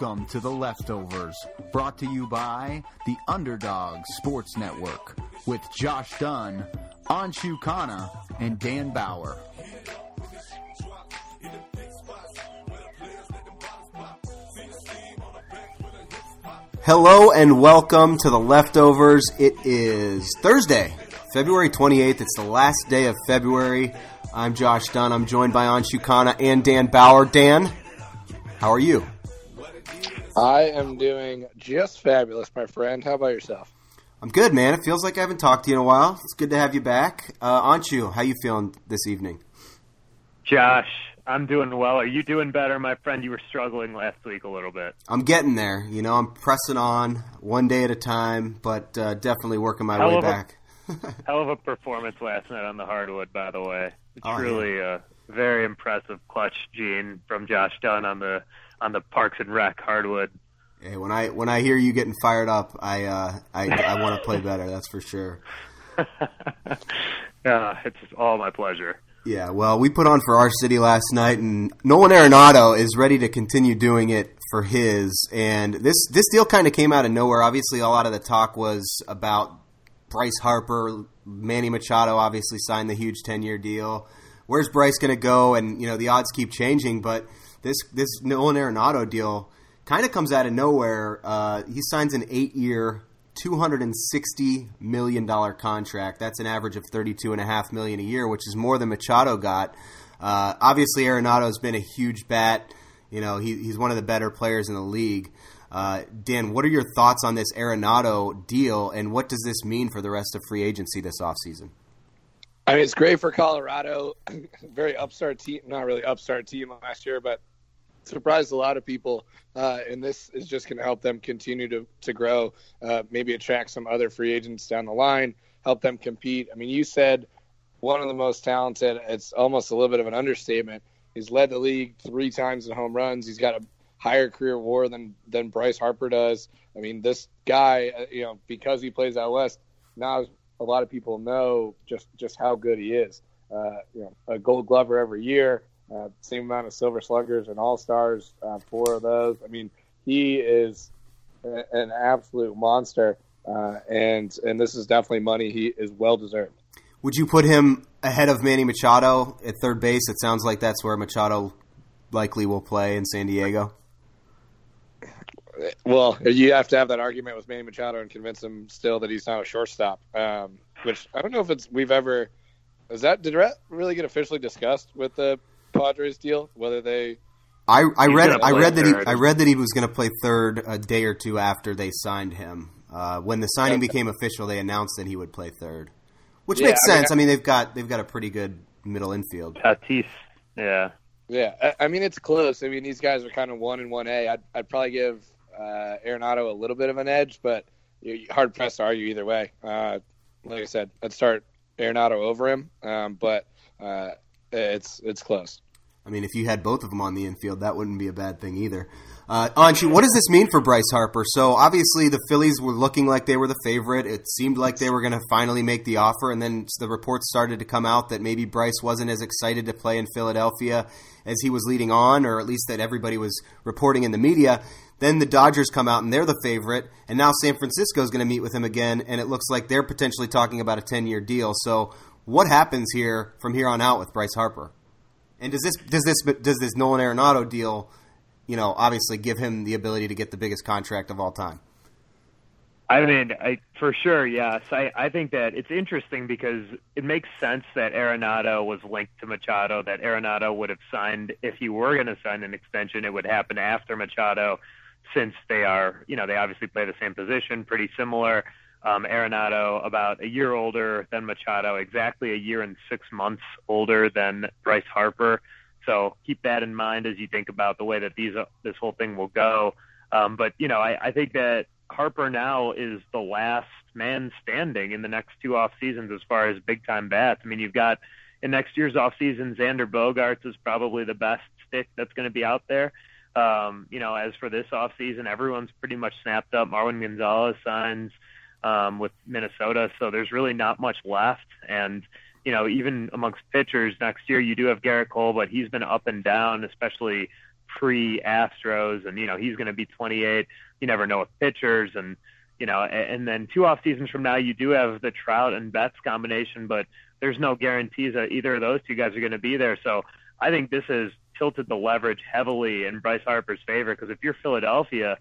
Welcome to The Leftovers, brought to you by the Underdog Sports Network with Josh Dunn, Anshu Khanna, and Dan Bauer. Hello and welcome to The Leftovers. It is Thursday, February 28th. It's the last day of February. I'm Josh Dunn. I'm joined by Anshu Khanna and Dan Bauer. Dan, how are you? I am doing just fabulous, my friend. How about yourself? I'm good, man. It feels like I haven't talked to you in a while. It's good to have you back. Uh, Anshu, how you feeling this evening? Josh, I'm doing well. Are you doing better, my friend? You were struggling last week a little bit. I'm getting there. You know, I'm pressing on one day at a time, but uh, definitely working my Hell way of a- back. Hell of a performance last night on the hardwood, by the way. It's Oh, really a very impressive clutch gene from Josh Dunn on the on the Parks and Rec hardwood. Hey, when I when I hear you getting fired up, I uh, I, I want to play better. That's for sure. yeah, it's all my pleasure. Yeah, well, we put on for our city last night, and Nolan Arenado is ready to continue doing it for his. And this this deal kind of came out of nowhere. Obviously, a lot of the talk was about Bryce Harper, Manny Machado. Obviously, signed the huge ten year deal. Where's Bryce going to go? And you know the odds keep changing, but this this Nolan Arenado deal kind of comes out of nowhere. Uh, he signs an eight year. $260 million contract. That's an average of 32.5 million a year, which is more than Machado got. Uh, obviously, Arenado's been a huge bat. You know, he, he's one of the better players in the league. Uh, Dan, what are your thoughts on this Arenado deal, and what does this mean for the rest of free agency this offseason? I mean, it's great for Colorado. Very upstart team, not really upstart team last year, but surprised a lot of people. Uh, and this is just going to help them continue to to grow. Uh, maybe attract some other free agents down the line, help them compete. I mean, you said one of the most talented. It's almost a little bit of an understatement. He's led the league three times in home runs. He's got a higher career WAR than than Bryce Harper does. I mean, this guy, uh, you know, because he plays out west, now a lot of people know just just how good he is. Uh, you know, a Gold Glover every year, uh, same amount of Silver Sluggers and All Stars, uh, four of those. I mean, he is a- an absolute monster, uh, and and this is definitely money he is well deserved. Would you put him ahead of Manny Machado at third base? It sounds like that's where Machado likely will play in San Diego. Well, you have to have that argument with Manny Machado and convince him still that he's not a shortstop. Um, which I don't know if it's we've ever. Is that did that really get officially discussed with the Padres deal? Whether they I, I read I play read that he. I read that he was going to play third a day or two after they signed him. Uh, when the signing Okay. became official, they announced that he would play third, which Yeah, makes I mean, sense. I mean, they've got they've got a pretty good middle infield. Tatis, yeah. Yeah, I, I mean it's close. I mean these guys are kind of one and one A. I'd, I'd probably give uh, Arenado a little bit of an edge, but you're hard pressed to argue either way. Uh, like I said, I'd start Arenado over him, um, but uh, it's it's close. I mean, if you had both of them on the infield, that wouldn't be a bad thing either. Uh, Anshu, what does this mean for Bryce Harper? So obviously the Phillies were looking like they were the favorite. It seemed like they were going to finally make the offer, and then the reports started to come out that maybe Bryce wasn't as excited to play in Philadelphia as he was leading on, or at least that everybody was reporting in the media. Then the Dodgers come out and they're the favorite, and now San Francisco is going to meet with him again, and it looks like they're potentially talking about a ten-year deal. So what happens here from here on out with Bryce Harper? And does this does this does this Nolan Arenado deal, you know, obviously give him the ability to get the biggest contract of all time? I mean, I, for sure, yes. I, I think that it's interesting because it makes sense that Arenado was linked to Machado, that Arenado would have signed, if he were going to sign an extension, it would happen after Machado, since they are, you know, they obviously play the same position, pretty similar. Um, Arenado about a year older than Machado, exactly a year and six months older than Bryce Harper. So keep that in mind as you think about the way that these uh, this whole thing will go. Um, but you know, I, I think that Harper now is the last man standing in the next two off seasons as far as big time bats. I mean, you've got in next year's off season, Xander Bogaerts is probably the best stick that's going to be out there. Um, you know, as for this off season, everyone's pretty much snapped up. Marwin Gonzalez signs um, with Minnesota, so there's really not much left. And you know, even amongst pitchers next year, you do have Gerrit Cole, but he's been up and down, especially pre Astros, and you know he's going to be 28. You never know with pitchers, and you know, and then two off seasons from now, you do have the Trout and Betts combination, but there's no guarantees that either of those two guys are going to be there. So I think this has tilted the leverage heavily in Bryce Harper's favor because if you're Philadelphia,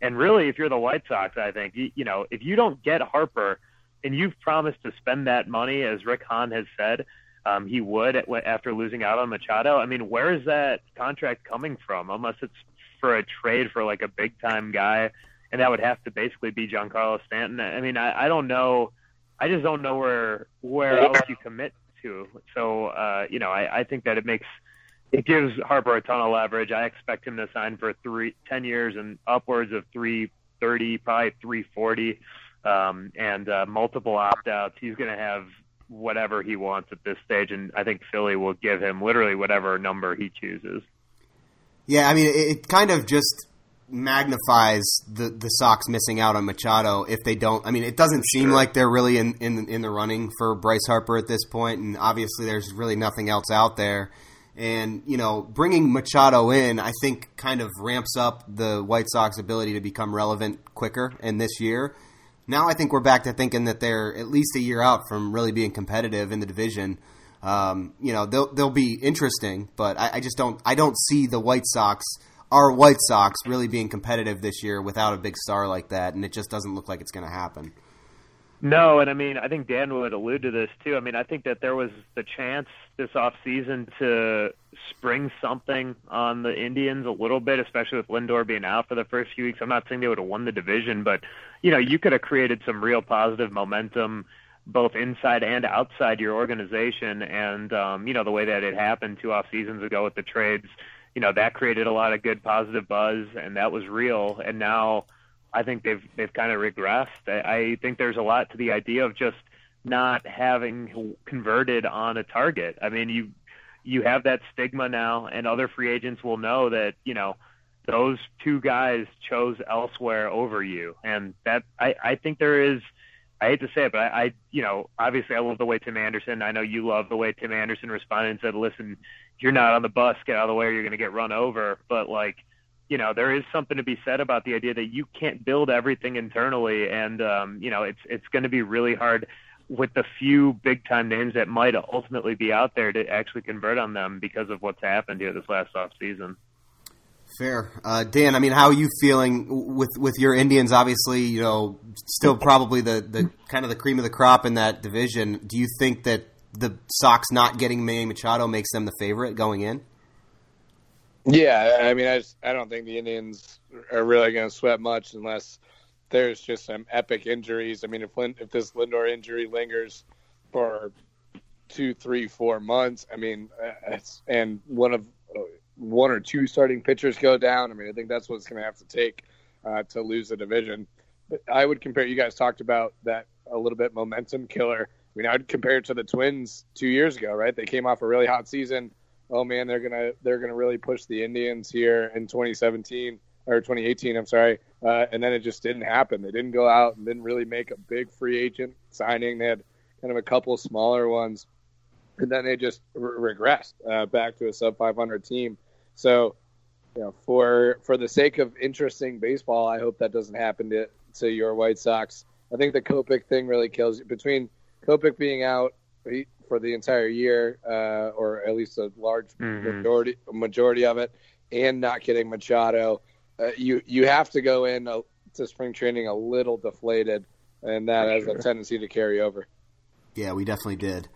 and really if you're the White Sox, I think you, you know if you don't get Harper and you've promised to spend that money, as Rick Hahn has said um, he would after losing out on Machado. I mean, where is that contract coming from? Unless it's for a trade for like a big time guy, and that would have to basically be Giancarlo Stanton. I mean, I, I don't know. I just don't know where where else you commit to. So uh, you know, I, I think that it makes it gives Harper a ton of leverage. I expect him to sign for three ten years and upwards of three thirty, probably three forty, um, and uh, multiple opt outs. He's going to have whatever he wants at this stage, and I think Philly will give him literally whatever number he chooses. Yeah, I mean, it, kind of just magnifies the the Sox missing out on Machado if they don't. I mean, it doesn't seem sure. like they're really in, in in the running for Bryce Harper at this point, and obviously there's really nothing else out there. And you know, bringing Machado in, I think, kind of ramps up the White Sox ability to become relevant quicker. And this year, now I think we're back to thinking that they're at least a year out from really being competitive in the division. Um, you know, they'll they'll be interesting, but I, I, just don't I don't see the White Sox, our White Sox, really being competitive this year without a big star like that, and it just doesn't look like it's going to happen. No, and I mean, I think Dan would allude to this too. I mean, I think that there was the chance this off season to spring something on the Indians a little bit, especially with Lindor being out for the first few weeks. I'm not saying they would have won the division, but you know, you could have created some real positive momentum both inside and outside your organization. And um, you know, the way that it happened two off seasons ago with the trades, you know, that created a lot of good positive buzz, and that was real. And now I think they've they've kind of regressed. I, I think there's a lot to the idea of just not having converted on a target. I mean, you you have that stigma now, and other free agents will know that you know those two guys chose elsewhere over you, and that I I think there is. I hate to say it, but I, I, you know, obviously I love the way Tim Anderson. I know you love the way Tim Anderson responded and said, "Listen, you're not on the bus. Get out of the way. Or you're going to get run over." But like, you know, there is something to be said about the idea that you can't build everything internally, and um, you know, it's it's going to be really hard with the few big time names that might ultimately be out there to actually convert on them because of what's happened here this last off season. Fair, uh, Dan. I mean, how are you feeling with with your Indians? Obviously, you know, still probably the the kind of the cream of the crop in that division. Do you think that the Sox not getting Manny Machado makes them the favorite going in? Yeah, I mean, I just, I don't think the Indians are really going to sweat much unless there's just some epic injuries. I mean, if if this Lindor injury lingers for two, three, four months, I mean, uh, and one of uh, one or two starting pitchers go down, I mean, I think that's what it's going to have to take uh, to lose the division. But I would compare. You guys talked about that a little bit momentum killer. I mean, I'd compare it to the Twins two years ago, right? They came off a really hot season oh man, they're gonna they're gonna really push the Indians here in 2017 or 2018. I'm sorry, uh, and then it just didn't happen. They didn't go out and didn't really make a big free agent signing. They had kind of a couple smaller ones, and then they just re- regressed uh, back to a sub 500 team. So, you know, for for the sake of interesting baseball, I hope that doesn't happen to to your White Sox. I think the Kopech thing really kills you. Between Kopech being out, he, for the entire year, uh, or at least a large mm-hmm. majority majority of it, and not getting Machado, uh, you you have to go in a, to spring training a little deflated, and that for has sure. a tendency to carry over. Yeah, we definitely did.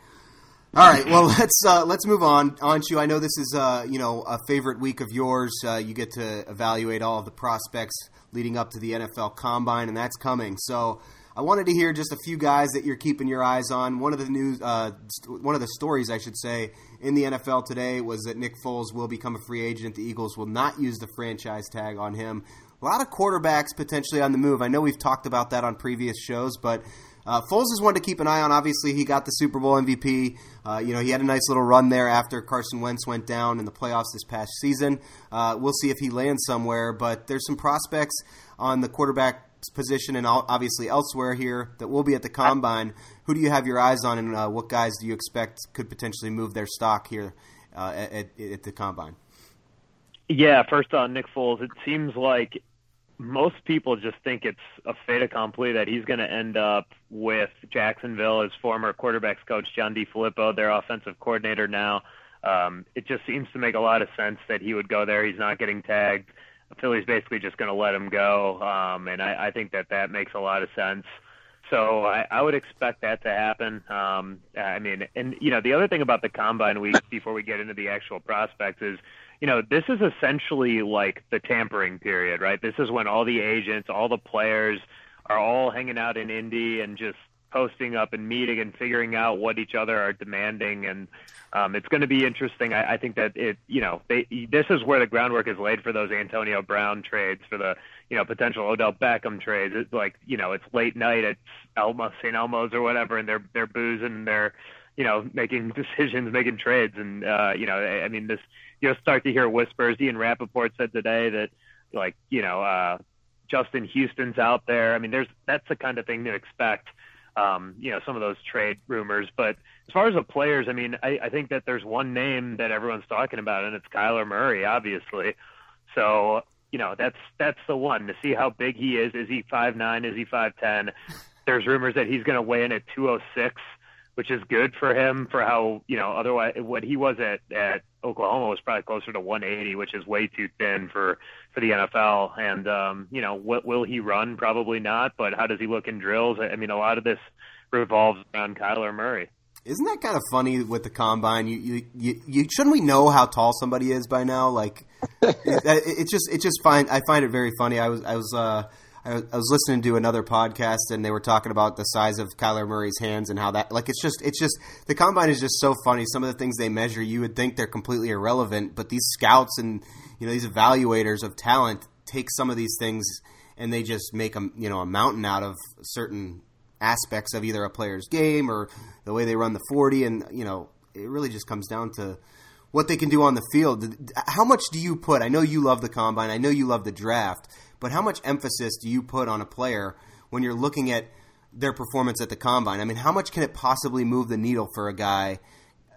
All right, well let's uh, let's move on. Anshu, I know this is uh, you know a favorite week of yours. Uh, you get to evaluate all of the prospects leading up to the NFL Combine, and that's coming. So I wanted to hear just a few guys that you're keeping your eyes on. One of the news, uh, one of the stories, I should say, in the NFL today was that Nick Foles will become a free agent. The Eagles will not use the franchise tag on him. A lot of quarterbacks potentially on the move. I know we've talked about that on previous shows, but uh, Foles is one to keep an eye on. Obviously, he got the Super Bowl MVP. Uh, you know, he had a nice little run there after Carson Wentz went down in the playoffs this past season. Uh, we'll see if he lands somewhere, but there's some prospects on the quarterback position and obviously elsewhere here that will be at the combine. Who do you have your eyes on, and uh, what guys do you expect could potentially move their stock here uh, at, at the combine? Yeah, first on Nick Foles, it seems like most people just think it's a fait accompli that he's going to end up with Jacksonville, as former quarterbacks coach John DeFilippo, their offensive coordinator now. Um, it just seems to make a lot of sense that he would go there. He's not getting tagged. Philly's basically just going to let him go, um, and I, I think that that makes a lot of sense. So I, I would expect that to happen. Um, I mean, and you know, the other thing about the combine week before we get into the actual prospects is you know, this is essentially like the tampering period, right? This is when all the agents, all the players are all hanging out in Indy and just posting up and meeting and figuring out what each other are demanding and um, it's going to be interesting. I, I think that it, you know, they, this is where the groundwork is laid for those Antonio Brown trades, for the, you know, potential Odell Beckham trades. It's like, you know, it's late night at Elmo, St. Elmo's or whatever, and they're they're boozing, and they're, you know, making decisions, making trades, and uh, you know, I, I mean, this you'll start to hear whispers. Ian Rapoport said today that, like, you know, uh, Justin Houston's out there. I mean, there's that's the kind of thing to expect. Um, you know, some of those trade rumors. But as far as the players, I mean, I, I think that there's one name that everyone's talking about, and it's Kyler Murray, obviously. So, you know, that's that's the one to see how big he is. Is he five nine? Is he five ten? There's rumors that he's going to weigh in at 206 which is good for him for how you know otherwise what he was at at Oklahoma was probably closer to 180, which is way too thin for for the NFL. And um, you know, what will he run? Probably not. But how does he look in drills? I mean, a lot of this revolves around Kyler Murray. Isn't that kind of funny with the combine? You, you, you, you shouldn't we know how tall somebody is by now? Like, it, it, just, it just find I find it very funny. I was, I was, uh, I was listening to another podcast and they were talking about the size of Kyler Murray's hands and how that like it's just it's just the combine is just so funny. Some of the things they measure, you would think they're completely irrelevant, but these scouts and you know these evaluators of talent take some of these things and they just make a you know a mountain out of certain aspects of either a player's game or the way they run the 40 and you know it really just comes down to what they can do on the field. How much do you put? I know you love the combine. I know you love the draft but how much emphasis do you put on a player when you're looking at their performance at the combine? I mean, how much can it possibly move the needle for a guy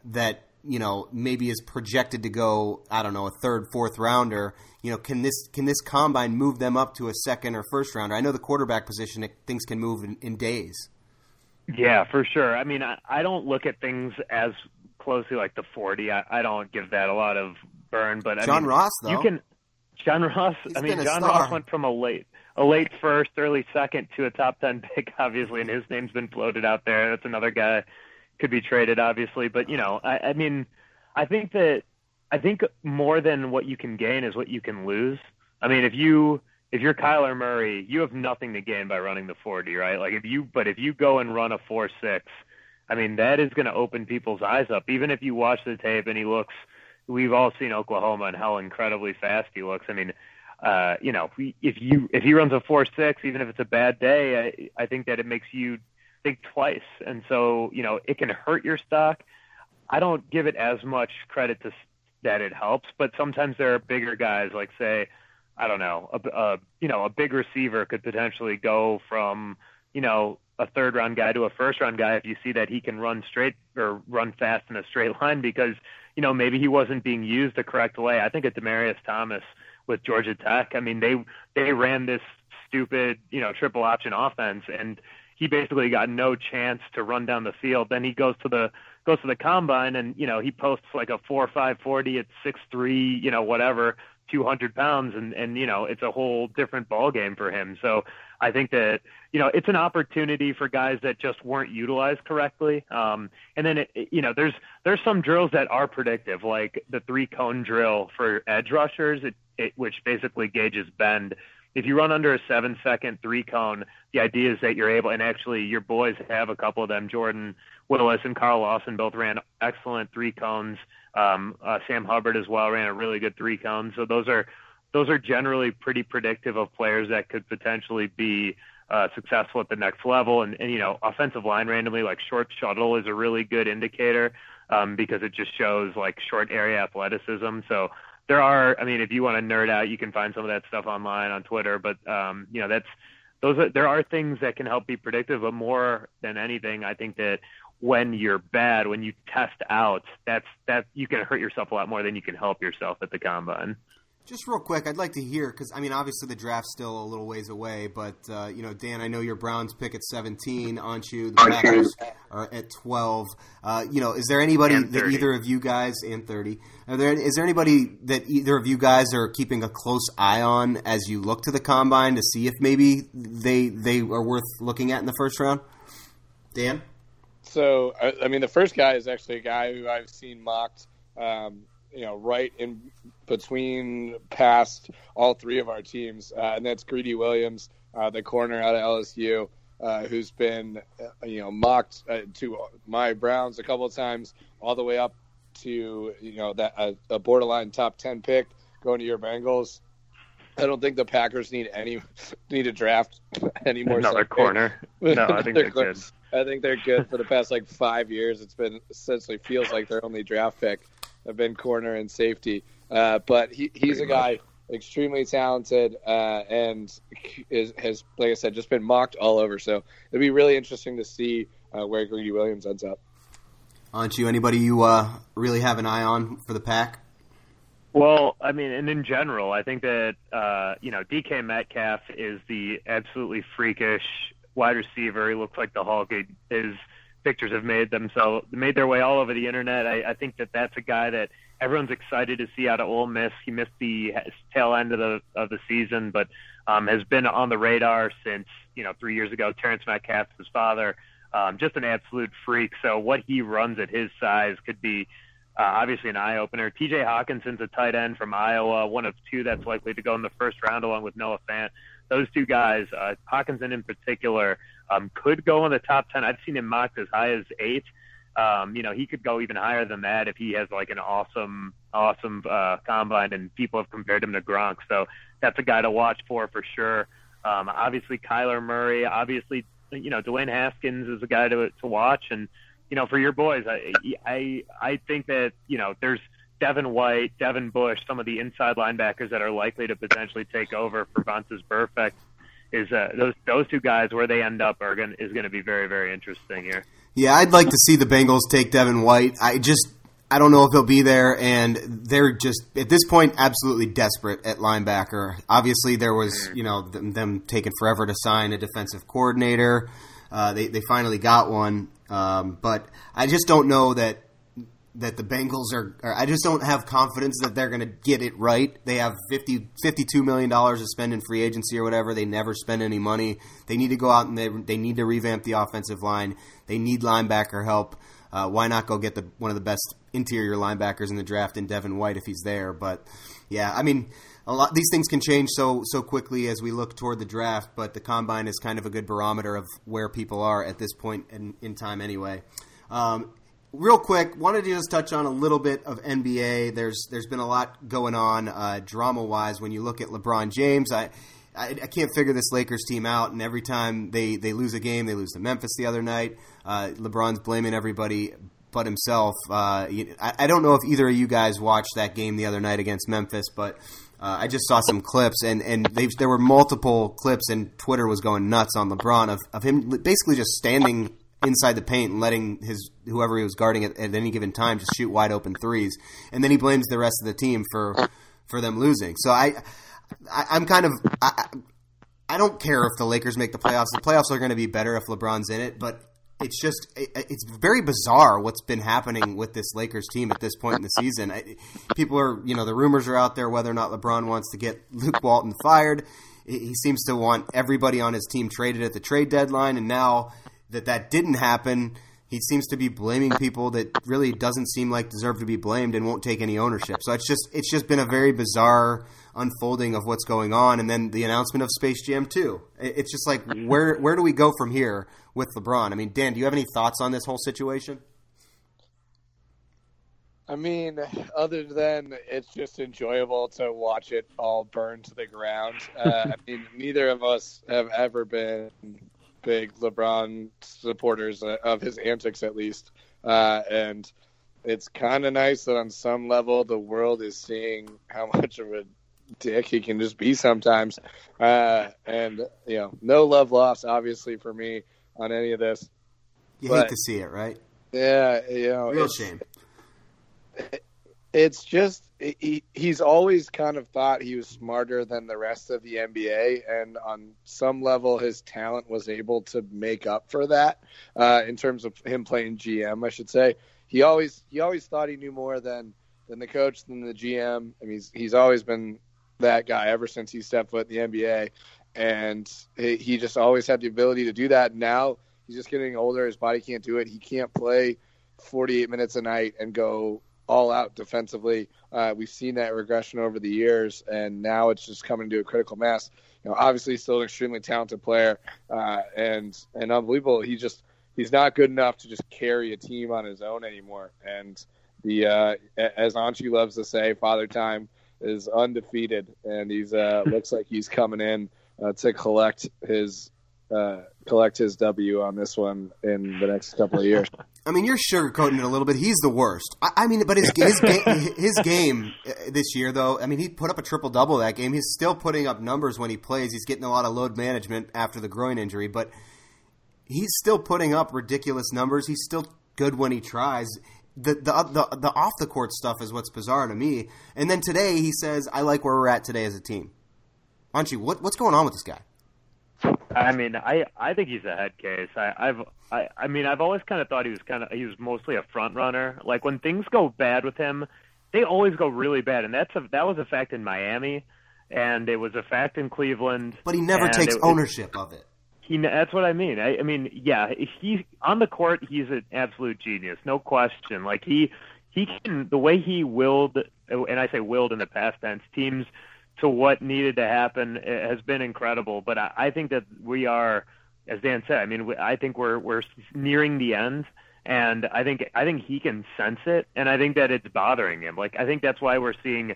that you know maybe is projected to go I don't know a third fourth rounder? You know can this can this combine move them up to a second or first rounder? I know the quarterback position things can move in, in days. Yeah for sure. I mean I, I don't look at things as closely like the 40 I, I don't give that a lot of burn but I John mean, Ross though. you can John Ross. He's I mean, John star. Ross went from a late, a late first, early second to a top ten pick, obviously, and his name's been floated out there. That's another guy could be traded, obviously. But you know, I, I mean, I think that I think more than what you can gain is what you can lose. I mean, if you if you're Kyler Murray, you have nothing to gain by running the 40, right? Like if you, but if you go and run a four six, I mean, that is going to open people's eyes up. Even if you watch the tape and he looks we've all seen Oklahoma and how incredibly fast he looks. I mean, uh, you know, if you if he runs a four six, even if it's a bad day, I, I think that it makes you think twice, and so you know it can hurt your stock. I don't give it as much credit to that it helps, but sometimes there are bigger guys, like say, I don't know, a, a you know a big receiver could potentially go from you know a third round guy to a first round guy if you see that he can run straight or run fast in a straight line because you know, maybe he wasn't being used the correct way. I think at Demaryius Thomas with Georgia Tech, I mean, they they ran this stupid, you know, triple option offense, and he basically got no chance to run down the field. Then he goes to the goes to the combine, and you know, he posts like a four five forty at six three, you know, whatever, two hundred pounds, and and you know, it's a whole different ball game for him. So I think that you know it's an opportunity for guys that just weren't utilized correctly. Um, and then it, you know there's there's some drills that are predictive, like the three cone drill for edge rushers, it, it, which basically gauges bend. if you run under a seven second three cone, the idea is that you're able, and actually your boys have a couple of them. Jordan Willis and Carl Lawson both ran excellent three cones. Um, uh, Sam Hubbard as well ran a really good three cone. So those are those are generally pretty predictive of players that could potentially be uh, successful at the next level. And, and you know, offensive line randomly, like short shuttle, is a really good indicator um, because it just shows like short area athleticism. So there are, I mean, if you want to nerd out, you can find some of that stuff online on Twitter. But um, you know, that's those. Are, there are things that can help be predictive, but more than anything, I think that when you're bad, when you test out, that's that you can hurt yourself a lot more than you can help yourself at the combine. Just real quick, I'd like to hear because I mean, obviously the draft's still a little ways away, but uh, you know, Dan, I know your Browns pick at seventeen, aren't you? The Packers are at twelve. Uh, you know, is there anybody that either of you guys and thirty? Are there is there anybody that either of you guys are keeping a close eye on as you look to the combine to see if maybe they they are worth looking at in the first round? Dan. So, I, I mean, the first guy is actually a guy who I've seen mocked. Um, you know, right in between past all three of our teams, uh, and that's Greedy Williams, uh, the corner out of LSU, uh, who's been, uh, you know, mocked uh, to my Browns a couple of times, all the way up to you know that a borderline top ten pick going to your Bengals. I don't think the Packers need any need to draft any more. Another corner. No, I think they're good. I think they're good for the past like five years. It's been essentially feels like their only draft pick have been corner and safety. Uh, but he, he's a guy extremely talented uh, and is, has, like I said, just been mocked all over. So it'd be really interesting to see uh, where Greedy Williams ends up. Aren't you anybody you uh, really have an eye on for the pack? Well, I mean, and in general, I think that uh, you know DK Metcalf is the absolutely freakish wide receiver. He looks like the Hulk. His pictures have made themselves made their way all over the internet. I, I think that that's a guy that everyone's excited to see out of Ole Miss. He missed the tail end of the of the season, but um, has been on the radar since you know three years ago. Terrence Metcalf, his father, um, just an absolute freak. So what he runs at his size could be uh, obviously an eye opener. T.J. Hockenson's a tight end from Iowa, one of two that's likely to go in the first round, along with Noah Fant. Those two guys, uh, Hockenson in particular, um, could go in the top ten. I've seen him mocked as high as eight. Um, you know, he could go even higher than that if he has like an awesome, awesome uh, combine, and people have compared him to Gronk. So that's a guy to watch for for sure. Um, obviously, Kyler Murray. Obviously, you know, Dwayne Haskins is a guy to to watch, and you know, for your boys, I I I think that you know there's Devin White, Devin Bush, some of the inside linebackers that are likely to potentially take over for Vontaze Burfict is uh, those those two guys where they end up are to, is going to be very very interesting here. Yeah, I'd like to see the Bengals take Devin White. I just I don't know if he'll be there, and they're just at this point absolutely desperate at linebacker. Obviously, there was mm-hmm. you know them, them taking forever to sign a defensive coordinator. Uh, they they finally got one, um, but I just don't know that that the Bengals are, are, I just don't have confidence that they're going to get it right. They have 50, $52 million to spend in free agency or whatever. They never spend any money. They need to go out and they, they need to revamp the offensive line. They need linebacker help. Uh, why not go get the one of the best interior linebackers in the draft in Devin White if he's there? But yeah, I mean, a lot these things can change so so quickly as we look toward the draft. But the combine is kind of a good barometer of where people are at this point in, in time, anyway. Um, real quick, wanted to just touch on a little bit of NBA. There's there's been a lot going on uh, drama wise when you look at LeBron James. I, I, I can't figure this Lakers team out, and every time they they lose a game, they lose to Memphis the other night. Uh, LeBron's blaming everybody but himself. Uh, I, I don't know if either of you guys watched that game the other night against Memphis, but. Uh, I just saw some clips, and, and there were multiple clips, and Twitter was going nuts on LeBron of, of him basically just standing inside the paint and letting his whoever he was guarding at, at any given time just shoot wide open threes, and then he blames the rest of the team for for them losing. So I, I am kind of I, I don't care if the Lakers make the playoffs. The playoffs are going to be better if LeBron's in it, but it's just it, it's very bizarre what's been happening with this Lakers team at this point in the season. I, people are you know the rumors are out there whether or not LeBron wants to get Luke Walton fired. He seems to want everybody on his team traded at the trade deadline, and now that that didn't happen, he seems to be blaming people that really doesn't seem like deserve to be blamed and won't take any ownership. So it's just it's just been a very bizarre unfolding of what's going on, and then the announcement of Space Jam 2. It's just like where where do we go from here with LeBron? I mean, Dan, do you have any thoughts on this whole situation? I mean, other than it's just enjoyable to watch it all burn to the ground. Uh, I mean, neither of us have ever been big LeBron supporters uh, of his antics, at least. Uh, and it's kind of nice that on some level the world is seeing how much of a dick he can just be sometimes. Uh, and, you know, no love lost, obviously, for me on any of this. You but, hate to see it, right? Yeah, you know. Real shame it's just he, he's always kind of thought he was smarter than the rest of the NBA, and on some level, his talent was able to make up for that. Uh, in terms of him playing GM, I should say, he always he always thought he knew more than than the coach than the GM. I mean, he's he's always been that guy ever since he stepped foot in the NBA, and he, he just always had the ability to do that. Now he's just getting older; his body can't do it. He can't play 48 minutes a night and go all out defensively. Uh, we've seen that regression over the years, and now it's just coming to a critical mass. You know, obviously, still an extremely talented player, uh, and and unbelievable. He just he's not good enough to just carry a team on his own anymore. And the uh, as Anshu loves to say, Father Time is undefeated, and he's uh, looks like he's coming in uh, to collect his uh, collect his W on this one in the next couple of years. I mean, you're sugarcoating it a little bit. He's the worst. I, I mean, but his his, game, his game uh, this year, though, I mean, he put up a triple double that game. He's still putting up numbers when he plays. He's getting a lot of load management after the groin injury, but he's still putting up ridiculous numbers. He's still good when he tries. The, the the the off the court stuff is what's bizarre to me. And then today he says, "I like where we're at today as a team." Anshu, what what's going on with this guy? I mean, I I think he's a head case. I, I've I I mean, I've always kind of thought he was kind of he was mostly a front runner. Like when things go bad with him, they always go really bad, and that's a that was a fact in Miami, and it was a fact in Cleveland. But he never takes it, ownership of it. He that's what I mean. I, I mean, yeah, he on the court, he's an absolute genius, no question. Like he he can the way he willed, and I say willed in the past tense, teams to what needed to happen has been incredible. But I, I think that we are, as Dan said, I mean, we, I think we're we're nearing the end, and I think I think he can sense it, and I think that it's bothering him. Like I think that's why we're seeing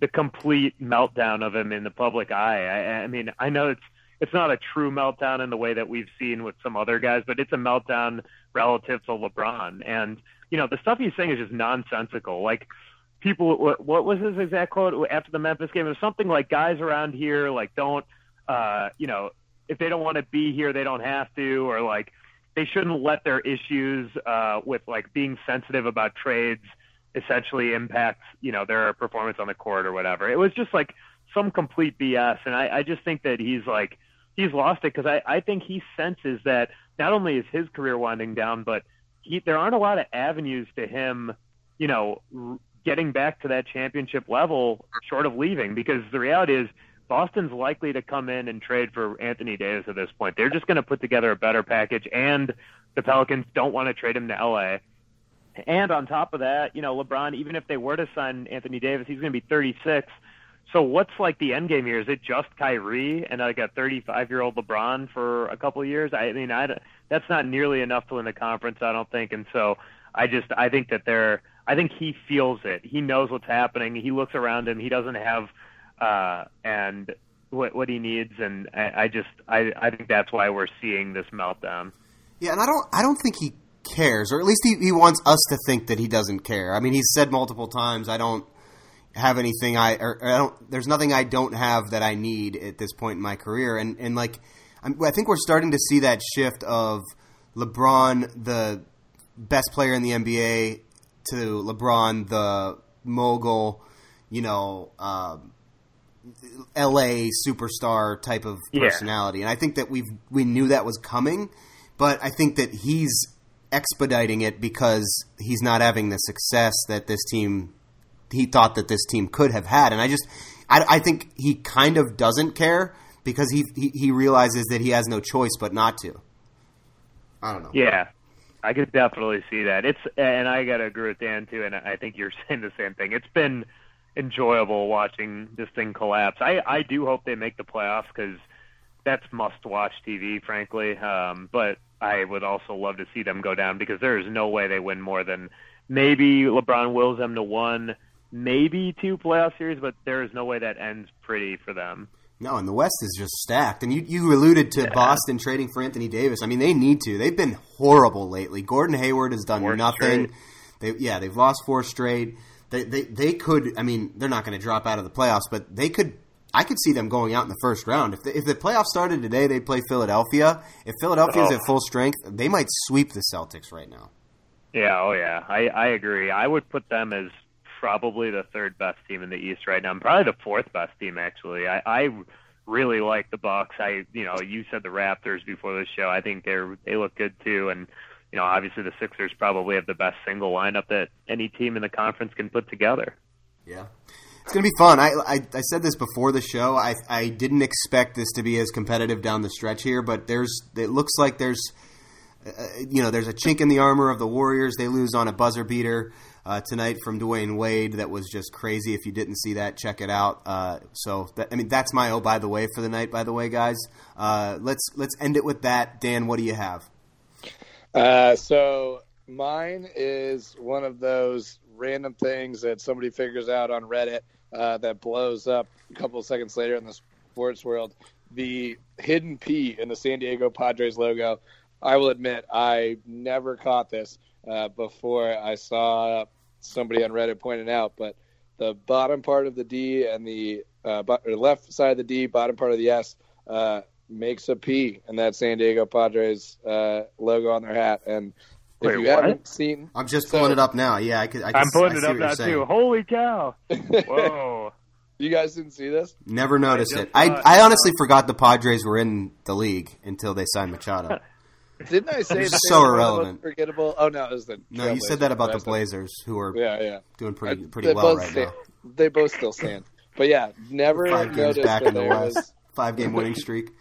the complete meltdown of him in the public eye. I, I mean, I know it's it's not a true meltdown in the way that we've seen with some other guys, but it's a meltdown relative to LeBron. And you know, the stuff he's saying is just nonsensical. Like people what was his exact quote after the Memphis game? It was something like guys around here like don't uh you know if they don't want to be here they don't have to or like they shouldn't let their issues uh with like being sensitive about trades essentially impact you know their performance on the court or whatever. It was just like some complete BS and I I just think that he's like he's lost it because I I think he senses that not only is his career winding down but he, there aren't a lot of avenues to him you know getting back to that championship level short of leaving because the reality is Boston's likely to come in and trade for Anthony Davis at this point. They're just going to put together a better package and the Pelicans don't want to trade him to LA. And on top of that, you know, LeBron, even if they were to sign Anthony Davis, he's going to be 36. So what's like the end game here? Is it just Kyrie and like a 35 year old LeBron for a couple of years? I mean, I, that's not nearly enough to win the conference, I don't think. And so I just, I think that they're, I think he feels it. He knows what's happening. He looks around him. He doesn't have uh, and what what he needs, and I, I just I I think that's why we're seeing this meltdown. Yeah, and I don't I don't think he cares, or at least he, he wants us to think that he doesn't care. I mean, he's said multiple times, I don't have anything I or I don't. There's nothing I don't have that I need at this point in my career, and and like I'm, I think we're starting to see that shift of LeBron, the best player in the NBA, to LeBron, the mogul, you know, um, L.A. superstar type of personality, yeah. and I think that we we knew that was coming, but I think that he's expediting it because he's not having the success that this team he thought that this team could have had, and I just I, I think he kind of doesn't care because he, he he realizes that he has no choice but not to. I don't know. Yeah, I could definitely see that. It's and I got to agree with Dan too, and I think you're saying the same thing. It's been enjoyable watching this thing collapse. I I do hope they make the playoffs because that's must-watch TV, frankly. Um, but I would also love to see them go down because there is no way they win more than maybe LeBron wills them to one, maybe two playoff series, but there is no way that ends pretty for them. No, and the West is just stacked. And you, you alluded to yeah. Boston trading for Anthony Davis. I mean, they need to. They've been horrible lately. Gordon Hayward has done four nothing. They, yeah, they've lost four straight. They, they, they could. I mean, they're not going to drop out of the playoffs, but they could. I could see them going out in the first round. If the, if the playoffs started today, they play Philadelphia. If Philadelphia's oh. at full strength, they might sweep the Celtics right now. Yeah, oh yeah, I I agree. I would put them as probably the third best team in the East right now. I'm Probably the fourth best team actually. I, I really like the Bucks. I you know you said the Raptors before the show. I think they're they look good too, and you know obviously the Sixers probably have the best single lineup that any team in the conference can put together. Yeah. It's going to be fun. I, I, I said this before the show. I I didn't expect this to be as competitive down the stretch here, but there's it looks like there's uh, you know there's a chink in the armor of the Warriors. They lose on a buzzer beater uh, tonight from Dwyane Wade that was just crazy. If you didn't see that, check it out. Uh, so that, I mean, that's my oh by the way for the night. By the way, guys, uh, let's let's end it with that. Dan, what do you have? Uh, so mine is one of those random things that somebody figures out on Reddit uh, that blows up a couple of seconds later in the sports world. The hidden P in the San Diego Padres logo. I will admit I never caught this uh, before I saw somebody on Reddit pointing out, but the bottom part of the D and the uh, left side of the D, bottom part of the S, uh, makes a P in that San Diego Padres uh, logo on their hat. And if Wait, you what? haven't seen, I'm just pulling so, it up now. Yeah, I could. I am pulling it up now too. Holy cow! Whoa. you guys didn't see this? Never noticed I it. I, I honestly forgot the Padres were in the league until they signed Machado. Didn't I say it's so irrelevant? Forgettable. Oh no, it was the no. You said that about the Blazers, who are yeah, yeah, doing pretty pretty well right stand, now. They both still stand, but yeah, never five games back in the West. Was, five game winning streak.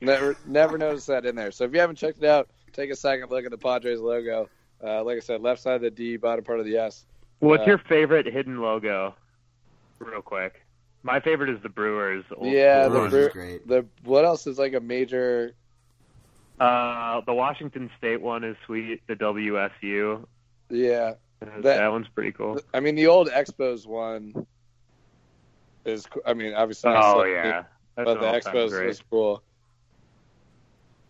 Never, never noticed that in there. So if you haven't checked it out, take a second look at the Padres logo. Uh, like I said, left side of the D, bottom part of the S. What's uh, your favorite hidden logo? Real quick. My favorite is the Brewers. yeah, the Brewers the is great. The what else is like a major uh, the Washington State one is sweet. The WSU. Yeah, that, that one's pretty cool. I mean, the old Expos one is. I mean, obviously. Oh yeah, That's but the Expos is cool.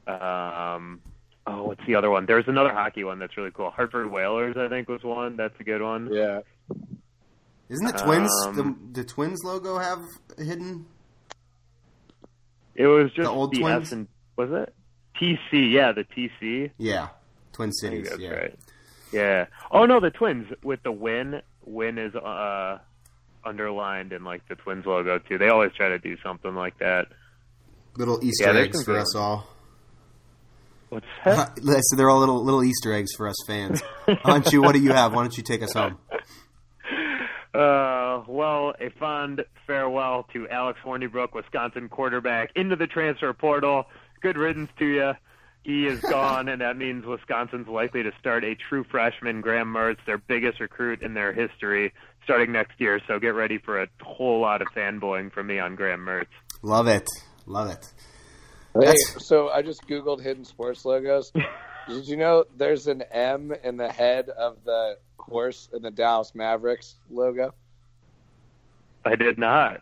Um. Oh, what's the other one? There's another hockey one that's really cool. Hartford Whalers, I think, was one. That's a good one. Yeah. Isn't the Twins Um, the the Twins logo have hidden? It was just The old the Twins? S and was it TC? Yeah, the TC. Yeah, Twin Cities. that's Yeah. right. Yeah. Oh no, the Twins with the win. Win is uh underlined in like the Twins logo too. They always try to do something like that. Little Easter Yeah, eggs for us all. What's that? so they're all little little Easter eggs for us fans. Anshu, what do you have? Why don't you take us home? Uh, well, a fond farewell to Alex Hornibrook, Wisconsin quarterback, into the transfer portal. Good riddance to you. He is gone, and that means Wisconsin's likely to start a true freshman, Graham Mertz, their biggest recruit in their history, starting next year. So get ready for a whole lot of fanboying from me on Graham Mertz. Love it, love it. Hey, so I just googled hidden sports logos. Did you know there's an M in the head of the horse in the Dallas Mavericks logo? I did not.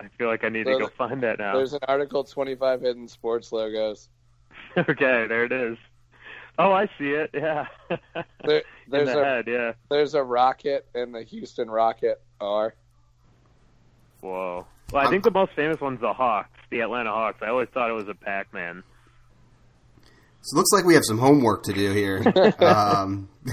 I feel like I need So to go find that now. There's an article 25 hidden sports logos. okay, there it is. Oh, I see it. Yeah. There, there's the a head, yeah. there's a rocket and the Houston Rocket R. Whoa. Well, I think the most famous one's the Hawks, the Atlanta Hawks. I always thought it was a Pac-Man. So it looks like we have some homework to do here. um,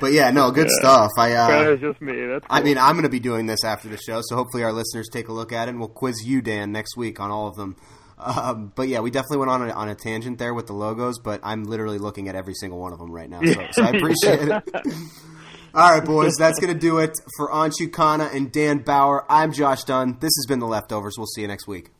but yeah, no, good stuff. I uh, just me. That's I mean, I'm going to be doing this after the show, so hopefully our listeners take a look at it, and we'll quiz you, Dan, next week on all of them. Um, but yeah, we definitely went on a, on a tangent there with the logos, but I'm literally looking at every single one of them right now, so, so I appreciate it. All right, boys, that's going to do it for Anshu Khanna and Dan Bauer. I'm Josh Dunn. This has been The Leftovers. We'll see you next week.